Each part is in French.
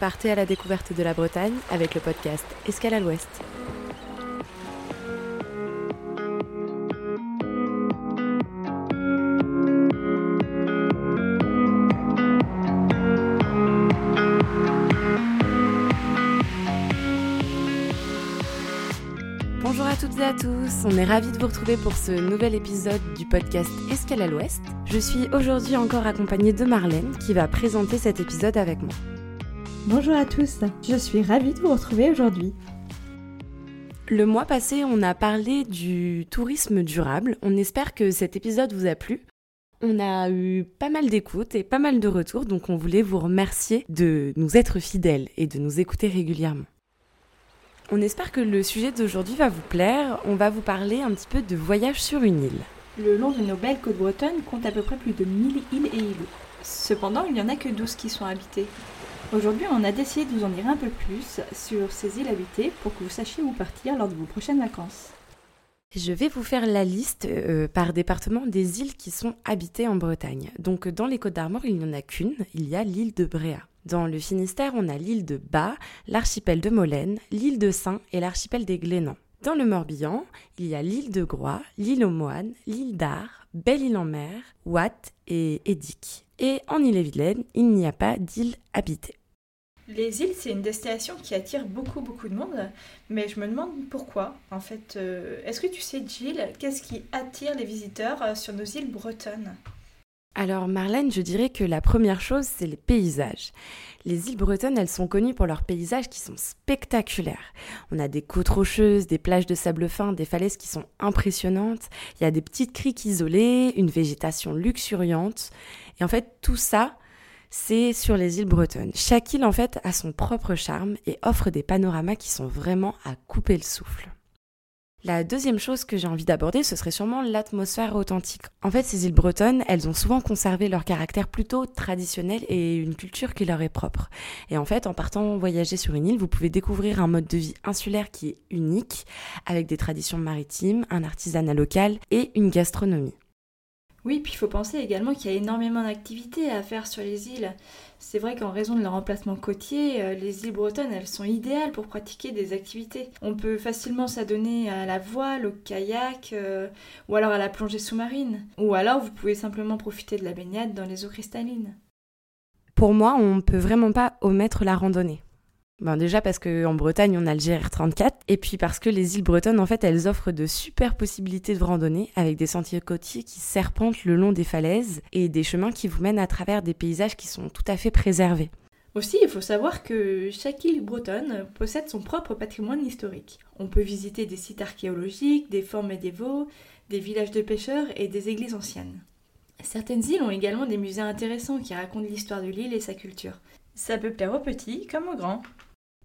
Partez à la découverte de la Bretagne avec le podcast Escale à l'Ouest. Bonjour à toutes et à tous, on est ravis de vous retrouver pour ce nouvel épisode du podcast Escale à l'Ouest. Je suis aujourd'hui encore accompagnée de Marlène qui va présenter cet épisode avec moi. Bonjour à tous, je suis ravie de vous retrouver aujourd'hui. Le mois passé, on a parlé du tourisme durable. On espère que cet épisode vous a plu. On a eu pas mal d'écoutes et pas mal de retours, donc on voulait vous remercier de nous être fidèles et de nous écouter régulièrement. On espère que le sujet d'aujourd'hui va vous plaire. On va vous parler un petit peu de voyage sur une île. Le long de nos belles côtes bretonnes compte à peu près plus de 1000 îles et îlots. Cependant, il n'y en a que 12 qui sont habitées. Aujourd'hui, on a décidé de vous en dire un peu plus sur ces îles habitées pour que vous sachiez où partir lors de vos prochaines vacances. Je vais vous faire la liste euh, par département des îles qui sont habitées en Bretagne. Donc dans les Côtes d'Armor, il n'y en a qu'une, il y a l'île de Bréa. Dans le Finistère, on a l'île de Bas, l'archipel de Molène, l'île de Saint et l'archipel des Glénans. Dans le Morbihan, il y a l'île de Groix, l'île aux Moines, l'île d'Ar, Belle-Île-en-Mer, Watt et Édic. Et en Île-et-Vilaine, il n'y a pas d'île habitée. Les îles, c'est une destination qui attire beaucoup, beaucoup de monde, mais je me demande pourquoi. En fait, euh, est-ce que tu sais, Jill, qu'est-ce qui attire les visiteurs euh, sur nos îles bretonnes? Alors Marlène, je dirais que la première chose, c'est les paysages. Les îles bretonnes, elles sont connues pour leurs paysages qui sont spectaculaires. On a des côtes rocheuses, des plages de sable fin, des falaises qui sont impressionnantes, il y a des petites criques isolées, une végétation luxuriante. Et en fait, tout ça, c'est sur les îles bretonnes. Chaque île, en fait, a son propre charme et offre des panoramas qui sont vraiment à couper le souffle. La deuxième chose que j'ai envie d'aborder, ce serait sûrement l'atmosphère authentique. En fait, ces îles bretonnes, elles ont souvent conservé leur caractère plutôt traditionnel et une culture qui leur est propre. Et en fait, en partant voyager sur une île, vous pouvez découvrir un mode de vie insulaire qui est unique, avec des traditions maritimes, un artisanat local et une gastronomie. Oui, puis il faut penser également qu'il y a énormément d'activités à faire sur les îles. C'est vrai qu'en raison de leur emplacement côtier, euh, les îles bretonnes, elles sont idéales pour pratiquer des activités. On peut facilement s'adonner à la voile, au kayak, euh, ou alors à la plongée sous-marine. Ou alors vous pouvez simplement profiter de la baignade dans les eaux cristallines. Pour moi, on ne peut vraiment pas omettre la randonnée. Ben déjà parce qu'en Bretagne, on a le GR34, et puis parce que les îles bretonnes, en fait, elles offrent de super possibilités de randonnée avec des sentiers côtiers qui serpentent le long des falaises et des chemins qui vous mènent à travers des paysages qui sont tout à fait préservés. Aussi, il faut savoir que chaque île bretonne possède son propre patrimoine historique. On peut visiter des sites archéologiques, des forts médiévaux, des villages de pêcheurs et des églises anciennes. Certaines îles ont également des musées intéressants qui racontent l'histoire de l'île et sa culture. Ça peut plaire aux petits comme aux grands.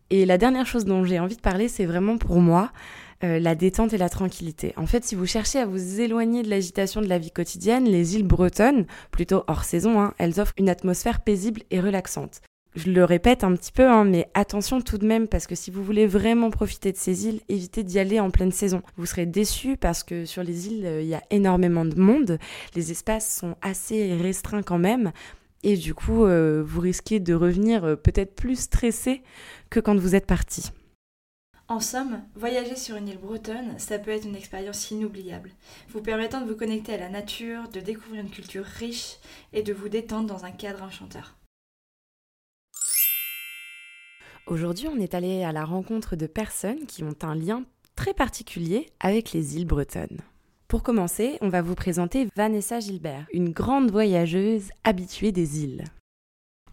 Et la dernière chose dont j'ai envie de parler, c'est vraiment pour moi euh, la détente et la tranquillité. En fait, si vous cherchez à vous éloigner de l'agitation de la vie quotidienne, les îles bretonnes, plutôt hors saison, hein, elles offrent une atmosphère paisible et relaxante. Je le répète un petit peu, hein, mais attention tout de même, parce que si vous voulez vraiment profiter de ces îles, évitez d'y aller en pleine saison. Vous serez déçus parce que sur les îles, euh, il y a énormément de monde. Les espaces sont assez restreints quand même. Et du coup, euh, vous risquez de revenir euh, peut-être plus stressé que quand vous êtes parti. En somme, voyager sur une île bretonne, ça peut être une expérience inoubliable, vous permettant de vous connecter à la nature, de découvrir une culture riche et de vous détendre dans un cadre enchanteur. Aujourd'hui, on est allé à la rencontre de personnes qui ont un lien très particulier avec les îles bretonnes. Pour commencer, on va vous présenter Vanessa Gilbert, une grande voyageuse habituée des îles.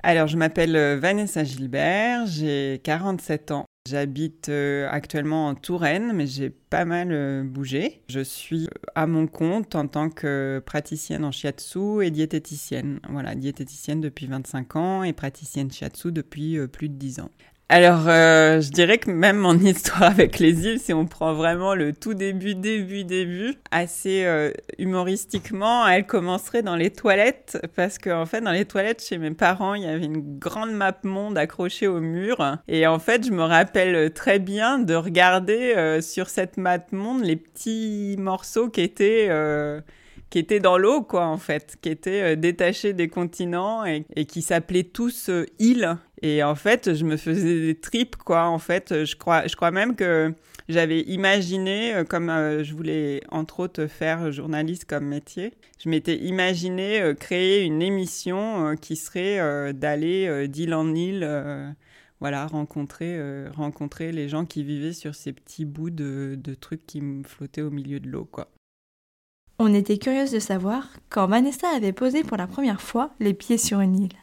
Alors, je m'appelle euh, Vanessa Gilbert, j'ai 47 ans. J'habite euh, actuellement en Touraine, mais j'ai pas mal euh, bougé. Je suis à mon compte en tant que praticienne en shiatsu et diététicienne. Voilà, diététicienne depuis 25 ans et praticienne shiatsu depuis plus de 10 ans. Alors, euh, je dirais que même mon histoire avec les îles, si on prend vraiment le tout début, début, début, assez euh, humoristiquement, elle commencerait dans les toilettes, parce qu'en en fait, dans les toilettes chez mes parents, il y avait une grande map monde accrochée au mur, et en fait, je me rappelle très bien de regarder euh, sur cette map monde les petits morceaux qui étaient qui étaient dans l'eau, quoi, en fait, qui étaient détachés des continents et, qui s'appelaient tous îles Et en fait, je me faisais des tripes, quoi. En fait, je crois, je crois même que j'avais imaginé, euh, comme euh, je voulais entre autres faire journaliste comme métier, je m'étais imaginé euh, créer une émission qui serait d'aller d'île en île, voilà, rencontrer, rencontrer les gens qui vivaient sur ces petits bouts de, trucs qui me flottaient au milieu de l'eau, quoi. On était curieuse de savoir quand Vanessa avait posé pour la première fois les pieds sur une île.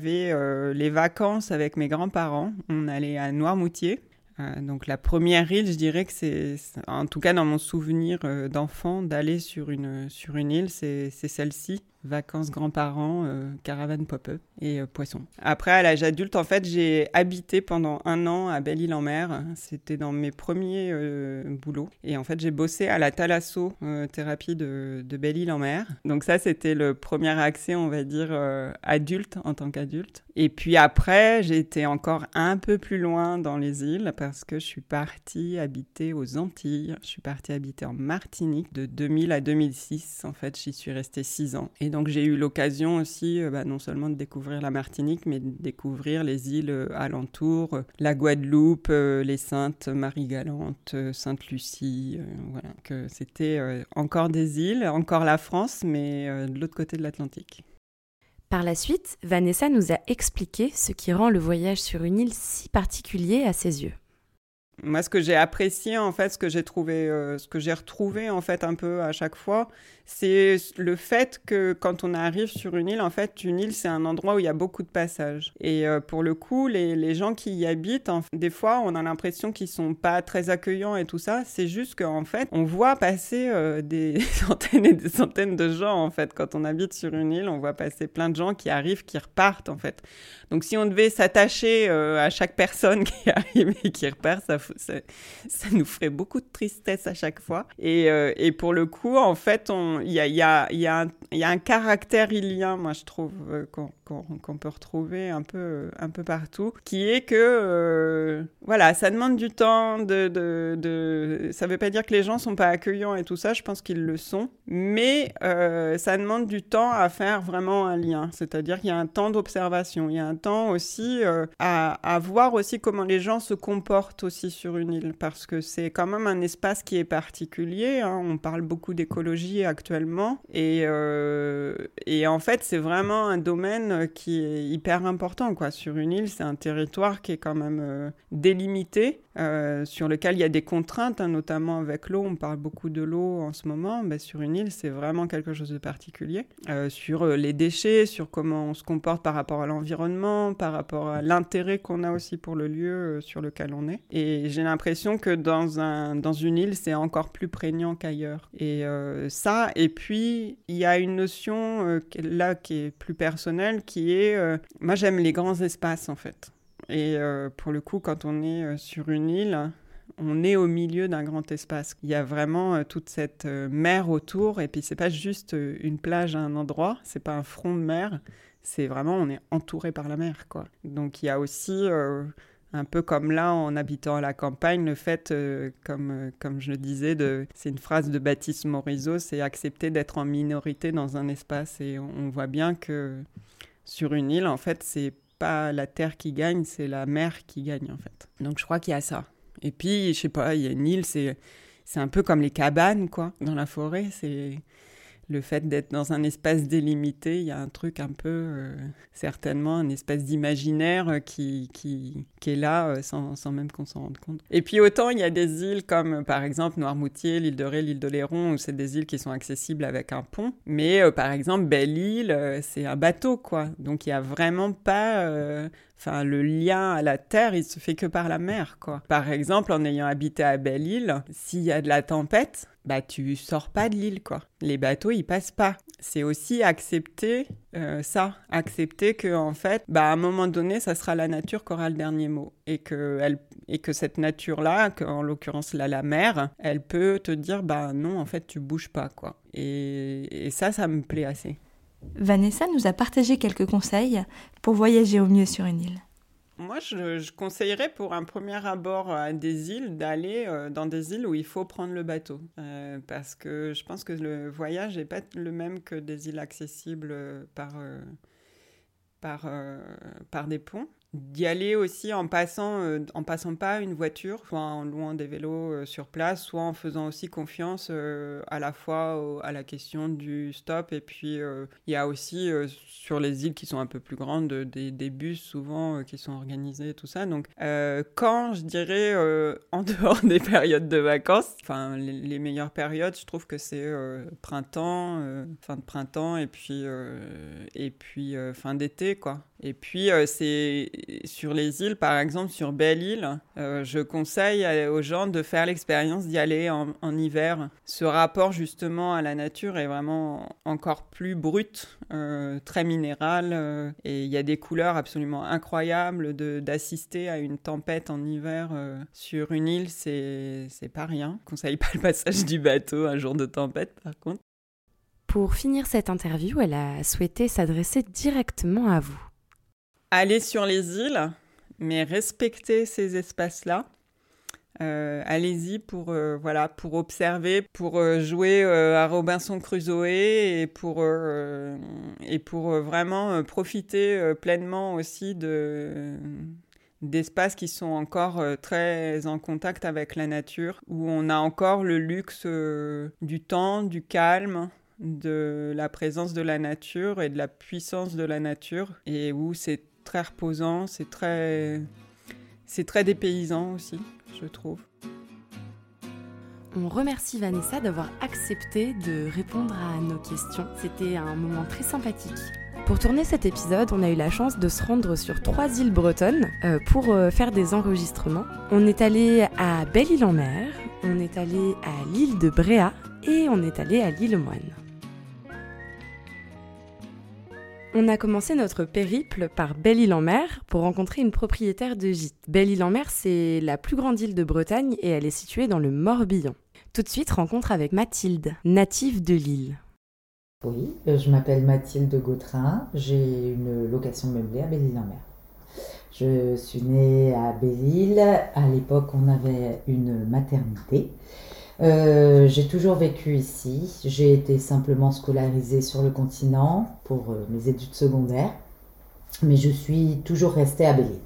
J'avais les vacances avec mes grands-parents. On allait à Noirmoutier. Euh, donc la première île, je dirais que c'est, en tout cas dans mon souvenir euh, d'enfant, d'aller sur une, sur une île, c'est celle-ci vacances grands-parents, euh, caravane pop-up et euh, poisson. Après, à l'âge adulte, en fait, j'ai habité pendant un an à Belle-Île-en-Mer. C'était dans mes premiers euh, boulots. Et en fait, j'ai bossé à la Thalasso thérapie de, Belle-Île-en-Mer. Donc ça, c'était le premier accès, on va dire, adulte en tant qu'adulte. Et puis après, j'ai été encore un peu plus loin dans les îles parce que je suis partie habiter aux Antilles. Je suis partie habiter en Martinique de 2000 à 2006. En fait, j'y suis restée six ans. Et donc j'ai eu l'occasion aussi, euh, bah, non seulement de découvrir la Martinique, mais de découvrir les îles euh, alentours, euh, la Guadeloupe, les Saintes, Marie-Galante, Sainte-Lucie. voilà, que c'était encore des îles, encore la France, mais de l'autre côté de l'Atlantique. Par la suite, Vanessa nous a expliqué ce qui rend le voyage sur une île si particulier à ses yeux. Moi, ce que j'ai apprécié, en fait, ce que j'ai trouvé, ce que j'ai retrouvé, en fait, un peu à chaque fois, c'est le fait que quand on arrive sur une île, en fait, une île, c'est un endroit où il y a beaucoup de passages. Et euh, pour le coup, les, les, gens qui y habitent, des fois, on a l'impression qu'ils sont pas très accueillants et tout ça. C'est juste qu'en fait, on voit passer euh, des centaines et des centaines de gens, en fait. Quand on habite sur une île, on voit passer plein de gens qui arrivent, qui repartent, en fait. Donc, si on devait s'attacher euh, à chaque personne qui arrive et qui repart, ça, ça, nous ferait beaucoup de tristesse à chaque fois. Et, et pour le coup, en fait, il y a, y, a, y, y a, un caractère ilien, moi je trouve, euh, qu'on peut retrouver un peu, un peu partout, qui est que, euh, voilà, ça demande du temps, de, ça ne veut pas dire que les gens sont pas accueillants et tout ça, je pense qu'ils le sont, mais euh, ça demande du temps à faire vraiment un lien, c'est-à-dire qu'il y a un temps d'observation, il y a un temps aussi à, à voir aussi comment les gens se comportent aussi sur une île, parce que c'est quand même un espace qui est particulier, hein. on parle beaucoup d'écologie actuellement, et, euh, et en fait, c'est vraiment un domaine qui est hyper important. Quoi. Sur une île, c'est un territoire qui est quand même euh, délimité euh, sur lequel il y a des contraintes, hein, notamment avec l'eau. On parle beaucoup de l'eau en ce moment. mais sur une île, c'est vraiment quelque chose de particulier. Euh, sur euh, les déchets, sur comment on se comporte par rapport à l'environnement, par rapport à l'intérêt qu'on a aussi pour le lieu sur lequel on est. Et j'ai l'impression que dans, un, dans une île, c'est encore plus prégnant qu'ailleurs. Et ça, et puis il y a une notion là qui est plus personnelle, qui est, moi j'aime les grands espaces en fait. Et euh, pour le coup, quand on est euh, sur une île, on est au milieu d'un grand espace. Il y a vraiment euh, toute cette mer autour, et puis c'est pas juste une plage à un endroit, c'est pas un front de mer, c'est vraiment on est entouré par la mer, quoi. Donc il y a aussi un peu comme là en habitant à la campagne, le fait, comme, comme je le disais, c'est une phrase de Baptiste Morisot, c'est accepter d'être en minorité dans un espace. Et on, on voit bien que sur une île, en fait, c'est pas la terre qui gagne, c'est la mer qui gagne en fait. Donc je crois qu'il y a ça. Et puis, je sais pas, il y a une île, c'est c'est un peu comme les cabanes quoi, dans la forêt, c'est le fait d'être dans un espace délimité, il y a un truc un peu, euh, certainement, un espace d'imaginaire euh, qui, qui, qui, est là euh, sans, sans, même qu'on s'en rende compte. Et puis autant il y a des îles comme par exemple Noirmoutier, l'île de Ré, l'île de Léron, où c'est des îles qui sont accessibles avec un pont. Mais par exemple, Belle-Île, c'est un bateau, quoi. Donc il n'y a vraiment pas Enfin, le lien à la terre, il se fait que par la mer, quoi. Par exemple, en ayant habité à Belle-Île, s'il y a de la tempête, bah tu sors pas de l'île, quoi. Les bateaux, ils passent pas. C'est aussi accepter euh, ça, accepter que en fait, bah à un moment donné, ça sera la nature qui aura le dernier mot, et que elle, et que cette nature-là, en l'occurrence là la mer, elle peut te dire bah non, en fait, tu bouges pas, quoi. et ça, ça me plaît assez. Vanessa nous a partagé quelques conseils pour voyager au mieux sur une île. Moi, je, conseillerais pour un premier abord à des îles d'aller euh, dans des îles où il faut prendre le bateau. Euh, parce que je pense que le voyage n'est pas le même que des îles accessibles euh, par des ponts d'y aller aussi en passant, euh, en passant pas une voiture, soit en louant des vélos euh, sur place, soit en faisant aussi confiance euh, à la fois à la question du stop. Et puis il y a aussi sur les îles qui sont un peu plus grandes des, bus souvent qui sont organisés, tout ça. Donc quand je dirais en dehors des périodes de vacances, enfin les, les, meilleures périodes, je trouve que c'est printemps, fin de printemps et puis et puis fin d'été quoi. Et puis c'est sur les îles, par exemple sur Belle-Île, euh, je conseille aux gens de faire l'expérience d'y aller en, hiver. Ce rapport justement à la nature est vraiment encore plus brut, euh, très minéral, euh, et il y a des couleurs absolument incroyables. D'assister à une tempête en hiver sur une île, c'est pas rien. Je conseille pas le passage du bateau un jour de tempête, par contre. Pour finir cette interview, elle a souhaité s'adresser directement à vous aller sur les îles, mais respecter ces espaces-là. Euh, allez-y pour euh, voilà pour observer, pour euh, jouer à Robinson Crusoe et pour et pour vraiment profiter pleinement aussi de d'espaces qui sont encore très en contact avec la nature, où on a encore le luxe du temps, du calme, de la présence de la nature et de la puissance de la nature, et où c'est très reposant, c'est très, c'est très dépaysant aussi, je trouve. On remercie Vanessa d'avoir accepté de répondre à nos questions. C'était un moment très sympathique. Pour tourner cet épisode, on a eu la chance de se rendre sur trois îles bretonnes euh, pour euh, faire des enregistrements. On est allé à Belle-Île-en-Mer, on est allé à l'île de Bréa et on est allé à l'île Moine. On a commencé notre périple par Belle-Île-en-Mer pour rencontrer une propriétaire de gîte. Belle-Île-en-Mer, c'est la plus grande île de Bretagne et elle est située dans le Morbihan. Tout de suite, rencontre avec Mathilde, native de l'île. Oui, euh, je m'appelle Mathilde Gautrin, j'ai une location meublée à Belle-Île-en-Mer. Je suis née à Belle-Île, à l'époque on avait une maternité euh, j'ai toujours vécu ici. J'ai été simplement scolarisée sur le continent pour euh, mes études secondaires, mais je suis toujours restée à Belle-Île.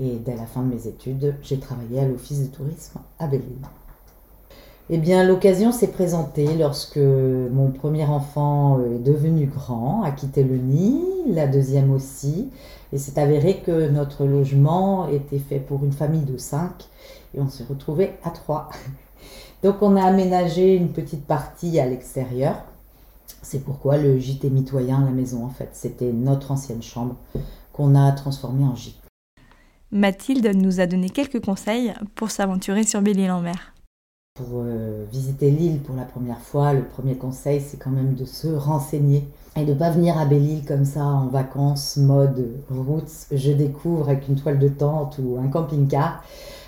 Et dès la fin de mes études, j'ai travaillé à l'office de tourisme à Belle-Île. Eh bien, l'occasion s'est présentée lorsque mon premier enfant euh, est devenu grand, a quitté le nid, la deuxième aussi, et c'est avéré que notre logement était fait pour une famille de cinq, et on s'est retrouvé à trois. Donc on a aménagé une petite partie à l'extérieur. C'est pourquoi le gîte est mitoyen la maison en fait. C'était notre ancienne chambre qu'on a transformée en gîte. Mathilde nous a donné quelques conseils pour s'aventurer sur Belle-Île-en-Mer. Pour euh, visiter l'île pour la première fois, le premier conseil c'est quand même de se renseigner et de ne pas venir à Belle-Île comme ça en vacances, mode routes, je découvre avec une toile de tente ou un camping-car.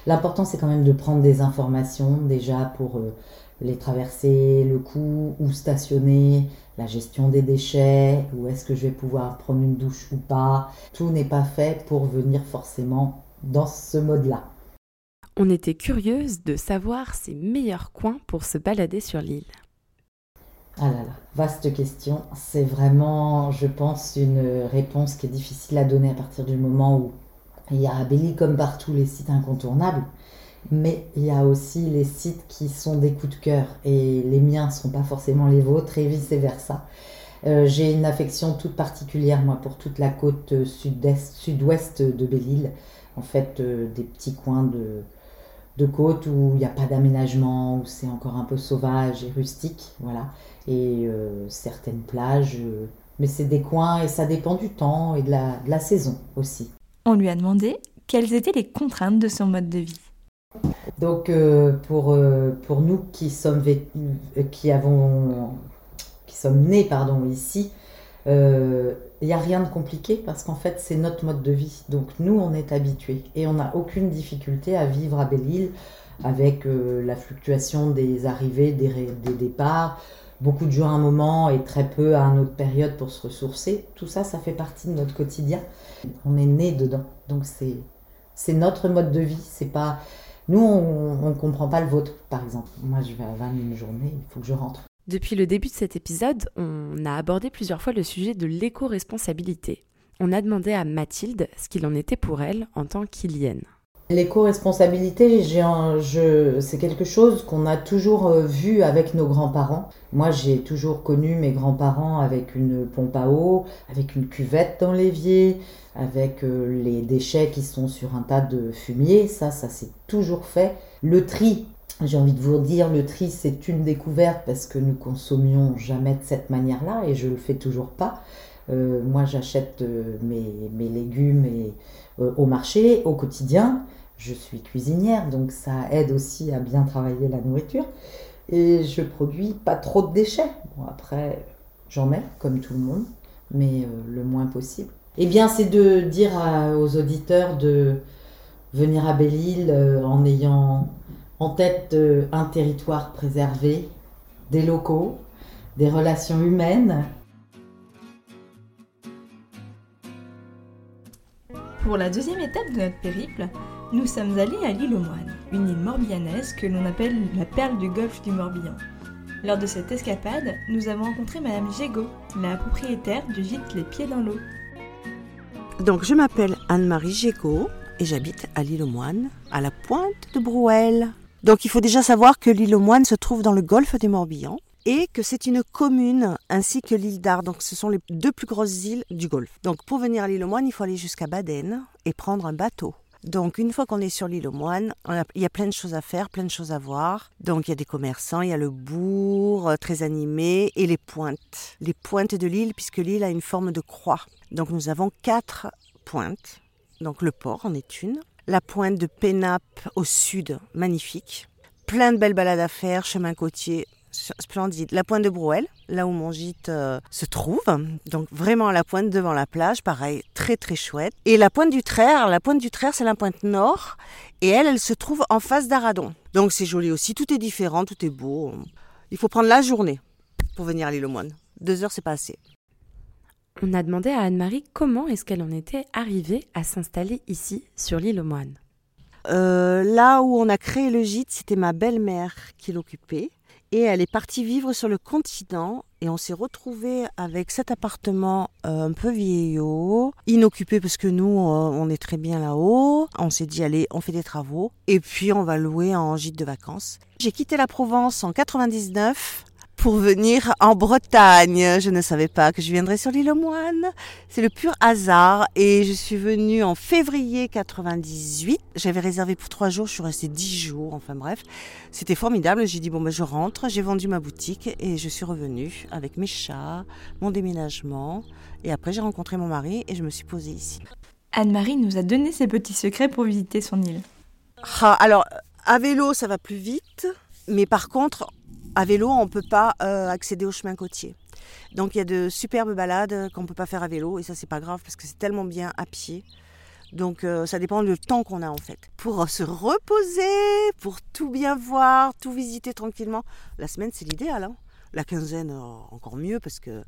L'important, c'est quand même de prendre des informations déjà pour euh, les traverser, le coût, où stationner, la gestion des déchets, où est-ce que je vais pouvoir prendre une douche ou pas. Tout n'est pas fait pour venir forcément dans ce mode-là. On était curieuse de savoir ses meilleurs coins pour se balader sur l'île. Ah là là, vaste question. C'est vraiment, je pense, une réponse qui est difficile à donner à partir du moment où il y a à comme partout les sites incontournables, mais il y a aussi les sites qui sont des coups de cœur et les miens ne sont pas forcément les vôtres et vice versa. Euh, j'ai une affection toute particulière moi pour toute la côte sud-ouest de Belle-Île, en fait euh, des petits coins de, de côte où il n'y a pas d'aménagement, où c'est encore un peu sauvage et rustique, voilà, et euh, certaines plages, mais c'est des coins et ça dépend du temps et de la, de la saison aussi. On lui a demandé quelles étaient les contraintes de son mode de vie. Donc euh, pour, euh, pour nous qui sommes, euh, qui avons, qui sommes nés pardon, ici, il n'y a rien de compliqué parce qu'en fait c'est notre mode de vie. Donc nous on est habitués et on n'a aucune difficulté à vivre à Belle-Île avec la fluctuation des arrivées, des, des départs, beaucoup de jours à un moment et très peu à une autre période pour se ressourcer. Tout ça, ça fait partie de notre quotidien. On est né dedans. Donc c'est c'est notre mode de vie. C'est pas nous on ne comprend pas le vôtre par exemple. Moi je vais à une journée, il faut que je rentre. Depuis le début de cet épisode, on a abordé plusieurs fois le sujet de l'éco-responsabilité. On a demandé à Mathilde ce qu'il en était pour elle en tant qu'Ilienne. L'éco-responsabilité, c'est quelque chose qu'on a toujours euh, vu avec nos grands-parents. Moi, j'ai toujours connu mes grands-parents avec une pompe à eau, avec une cuvette dans l'évier, avec euh, les déchets qui sont sur un tas de fumier. Ça, ça s'est toujours fait. Le tri, j'ai envie de vous dire, le tri, c'est une découverte parce que nous consommions jamais de cette manière-là et je le fais toujours pas. Euh, moi, j'achète mes, mes, légumes et, au marché, au quotidien je suis cuisinière, donc ça aide aussi à bien travailler la nourriture. Et je produis pas trop de déchets. Bon, après, j'en mets, comme tout le monde, mais euh, le moins possible. Eh bien, c'est de dire aux auditeurs de venir à Belle-Île euh, en ayant en tête euh, un territoire préservé, des locaux, des relations humaines. Pour la deuxième étape de notre périple, nous sommes allés à l'île aux Moines, une île morbihanaise que l'on appelle la perle du golfe du Morbihan. Lors de cette escapade, nous avons rencontré Madame Gégaud, la propriétaire du gîte Les Pieds dans l'eau. Donc je m'appelle Anne-Marie Gégaud et j'habite à l'île aux Moines, à la pointe de Brouelle. Donc il faut déjà savoir que l'île aux Moines se trouve dans le golfe du Morbihan et que c'est une commune ainsi que l'île d'Ar. Donc ce sont les deux plus grosses îles du golfe. Donc pour venir à l'île aux Moines, il faut aller jusqu'à Baden et prendre un bateau. Donc une fois qu'on est sur l'île aux moines, il y a plein de choses à faire, plein de choses à voir. Donc il y a des commerçants, il y a le bourg euh, très animé et les pointes. Les pointes de l'île puisque l'île a une forme de croix. Donc nous avons quatre pointes. Donc le port en est une. La pointe de Pénap au sud, magnifique. Plein de belles balades à faire, chemin côtier splendide. La pointe de Brouel, là où mon gîte euh, se trouve, donc vraiment à la pointe devant la plage, pareil, très très chouette. Et la pointe du Traire, la pointe du Traire, c'est la pointe nord, et elle, elle se trouve en face d'Aradon. Donc c'est joli aussi, tout est différent, tout est beau. Il faut prendre la journée pour venir à l'île aux Moines. Deux heures, c'est pas assez. On a demandé à Anne-Marie comment est-ce qu'elle en était arrivée à s'installer ici, sur l'île aux Moines. Euh, là où on a créé le gîte, c'était ma belle-mère qui l'occupait. Et elle est partie vivre sur le continent et on s'est retrouvé avec cet appartement euh, un peu vieillot, inoccupé parce que nous, euh, on est très bien là-haut. On s'est dit, allez, on fait des travaux et puis on va louer en gîte de vacances. J'ai quitté la Provence en 99 pour venir en Bretagne. Je ne savais pas que je viendrais sur l'île aux Moines. C'est le pur hasard. Et je suis venue en février 98. J'avais réservé pour trois jours. Je suis restée dix jours. Enfin bref, c'était formidable. J'ai dit bon ben je rentre. J'ai vendu ma boutique et je suis revenue avec mes chats, mon déménagement. Et après j'ai rencontré mon mari et je me suis posée ici. Anne-Marie nous a donné ses petits secrets pour visiter son île. Ah, alors à vélo ça va plus vite. Mais par contre, à vélo, on ne peut pas euh, accéder au chemin côtier. Donc il y a de superbes balades qu'on ne peut pas faire à vélo et ça c'est pas grave parce que c'est tellement bien à pied. Donc euh, ça dépend du temps qu'on a en fait. Pour se reposer, pour tout bien voir, tout visiter tranquillement, la semaine c'est l'idéal. Hein. la quinzaine euh, encore mieux parce que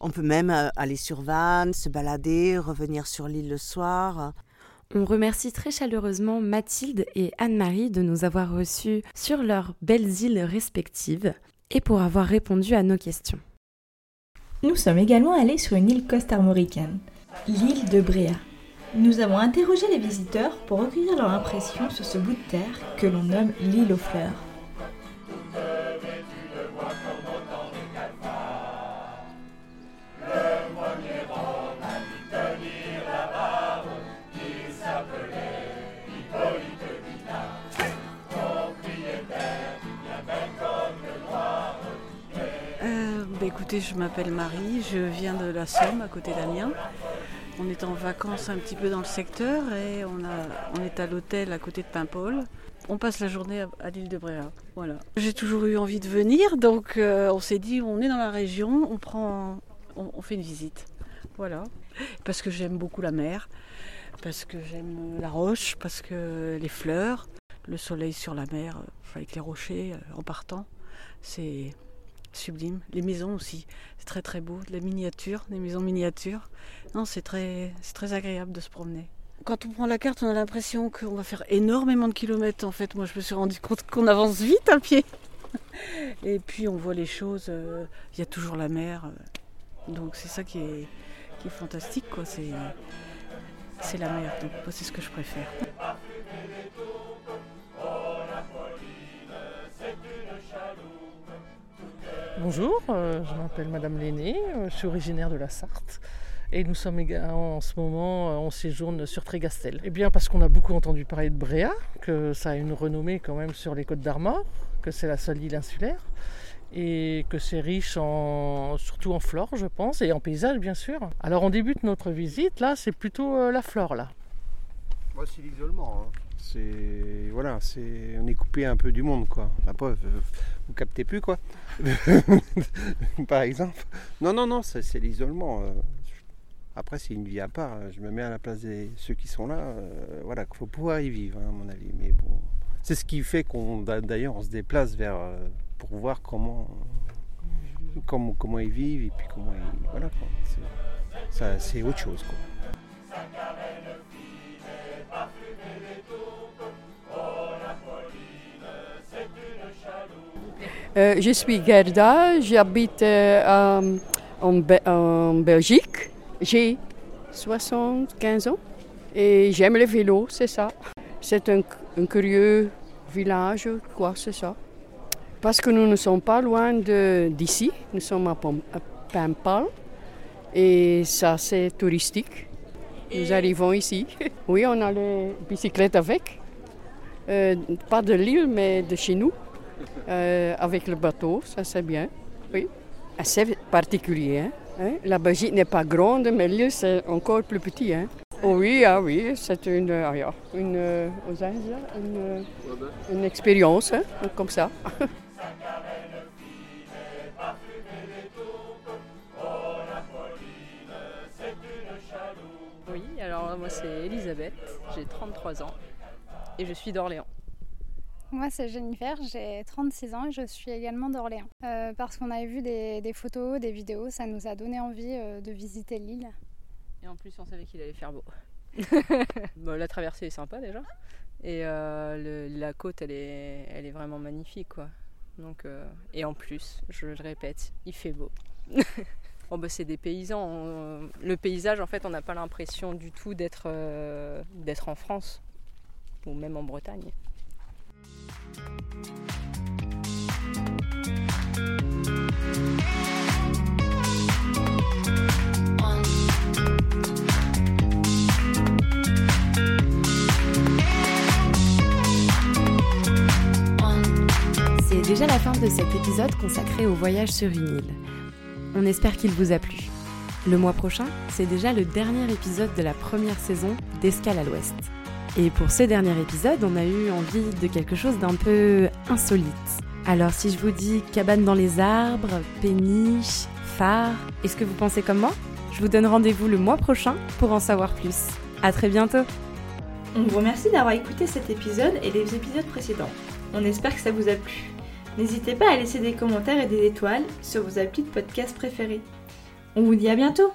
on peut même aller sur Vannes, se balader, revenir sur l'île le soir. On remercie très chaleureusement Mathilde et Anne-Marie de nous avoir reçus sur leurs belles îles respectives et pour avoir répondu à nos questions. Nous sommes également allés sur une île costa-armoricaine, l'île de Bréa. Nous avons interrogé les visiteurs pour recueillir leur impression sur ce bout de terre que l'on nomme l'île aux fleurs. Écoutez, je m'appelle Marie, je viens de la Somme, à côté d'Amiens. On est en vacances un petit peu dans le secteur et on, est à l'hôtel à côté de Paimpol. On passe la journée à, l'île de Bréa. Voilà. J'ai toujours eu envie de venir, donc euh, on s'est dit on est dans la région, on on, fait une visite. Voilà. Parce que j'aime beaucoup la mer, parce que j'aime la roche, parce que les fleurs, le soleil sur la mer, avec les rochers euh, en partant, c'est sublime. Les maisons aussi, c'est très très beau. Les miniatures, les maisons miniatures. Non, c'est très, très agréable de se promener. Quand on prend la carte, on a l'impression qu'on va faire énormément de kilomètres. En fait, moi, je me suis rendu compte qu'on avance vite à pied. Et puis, on voit les choses. Euh, il y a toujours la mer. Donc, c'est ça qui est, fantastique. C'est, c'est la mer, donc c'est ce que je préfère. Bonjour, euh, je m'appelle Madame Lenné, euh, je suis originaire de la Sarthe et nous sommes en ce moment euh, en séjourne sur Trégastel. Eh bien parce qu'on a beaucoup entendu parler de Bréa, que ça a une renommée quand même sur les côtes d'Armor, que c'est la seule île insulaire et que c'est riche en, surtout en flore je pense et en paysage bien sûr. Alors on débute notre visite, là c'est plutôt la flore là. C'est l'isolement. Hein. C'est voilà, c'est on est coupé un peu du monde quoi. La preuve, vous captez plus quoi. Par exemple. Non non non, c'est l'isolement. Euh. Après c'est une vie à part. Je me mets à la place de ceux qui sont là. Euh, voilà, qu'il faut pouvoir y vivre hein, à mon avis. Mais bon, c'est ce qui fait qu'on d'ailleurs on se déplace vers euh, pour voir comment comment comment ils vivent et puis comment ils, voilà. C'est autre chose quoi. Euh, je suis Gerda, j'habite euh, en, Belgique. J'ai 75 ans et j'aime le vélo, c'est ça. C'est un, curieux village, quoi, c'est ça. Parce que nous ne sommes pas loin d'ici, nous sommes à, Paimpal et ça c'est touristique. Nous arrivons ici. Oui, on a les bicyclettes avec. Euh, pas de l'île, mais de chez nous. Euh, avec le bateau, ça c'est bien. Oui, assez particulier. Hein. hein? La Belgique n'est pas grande, mais l'île c'est encore plus petit. Hein. Oh oui, ah oui, c'est une, ah, une, euh, une, une, expérience, hein, comme ça. Oui, alors moi c'est Elisabeth, j'ai 33 ans et je suis d'Orléans. Moi, c'est Jennifer, j'ai 36 ans et je suis également d'Orléans. Euh, parce qu'on avait vu des, photos, des vidéos, ça nous a donné envie euh, de visiter l'île. Et en plus, on savait qu'il allait faire beau. la traversée est sympa déjà. Et euh, la côte, elle est, elle est vraiment magnifique. Quoi. Donc, et en plus, je le répète, il fait beau. bon, bah, c'est des paysans. le paysage, en fait, on n'a pas l'impression du tout d'être d'être en France ou même en Bretagne. C'est déjà la fin de cet épisode consacré au voyage sur une île. On espère qu'il vous a plu. Le mois prochain, c'est déjà le dernier épisode de la première saison d'Escale à l'Ouest. Et pour ce dernier épisode, on a eu envie de quelque chose d'un peu insolite. Alors si je vous dis cabane dans les arbres, péniche, phare, est-ce que vous pensez comme moi? Je vous donne rendez-vous le mois prochain pour en savoir plus. À très bientôt On vous remercie d'avoir écouté cet épisode et les épisodes précédents. On espère que ça vous a plu. N'hésitez pas à laisser des commentaires et des étoiles sur vos applis de podcast préférés. On vous dit à bientôt